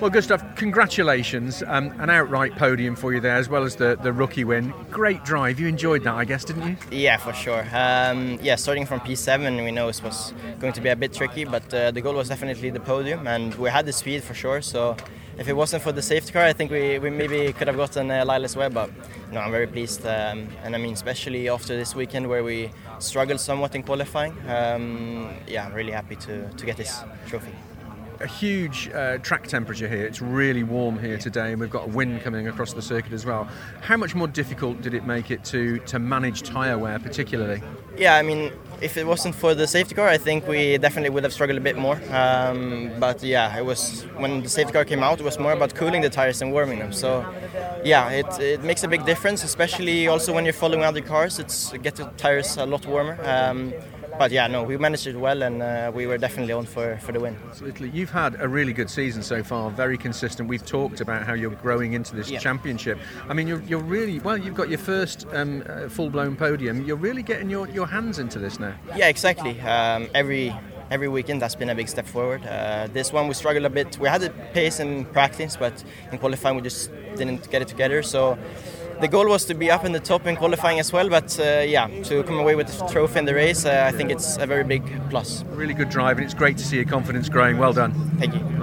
Well, Gustav, congratulations. Um, an outright podium for you there, as well as the, the rookie win. Great drive. You enjoyed that, I guess, didn't you? Yeah, for sure. Um, yeah, starting from P7, we know it was going to be a bit tricky, but uh, the goal was definitely the podium, and we had the speed for sure. So if it wasn't for the safety car, I think we, we maybe could have gotten uh, Lilas Webb. But know, I'm very pleased, um, and I mean, especially after this weekend where we struggled somewhat in qualifying. Um, yeah, I'm really happy to, to get this trophy a huge uh, track temperature here. It's really warm here today, and we've got a wind coming across the circuit as well. How much more difficult did it make it to to manage tyre wear, particularly? Yeah, I mean, if it wasn't for the safety car, I think we definitely would have struggled a bit more. Um, but yeah, it was when the safety car came out, it was more about cooling the tires and warming them. So yeah, it, it makes a big difference, especially also when you're following other cars. It's it gets the tires a lot warmer. Um, but yeah, no, we managed it well, and uh, we were definitely on for, for the win. Absolutely, you've had a really good season so far, very consistent. We've talked about how you're growing into this yeah. championship. I mean, you're, you're really well. You've got your first um, uh, full-blown podium. You're really getting your, your hands into this now. Yeah, exactly. Um, every every weekend that's been a big step forward. Uh, this one we struggled a bit. We had the pace in practice, but in qualifying we just didn't get it together. So the goal was to be up in the top in qualifying as well, but uh, yeah, to come away with the trophy in the race, uh, I think it's a very big plus. Really good drive, and it's great to see your confidence growing. Well done. Thank you.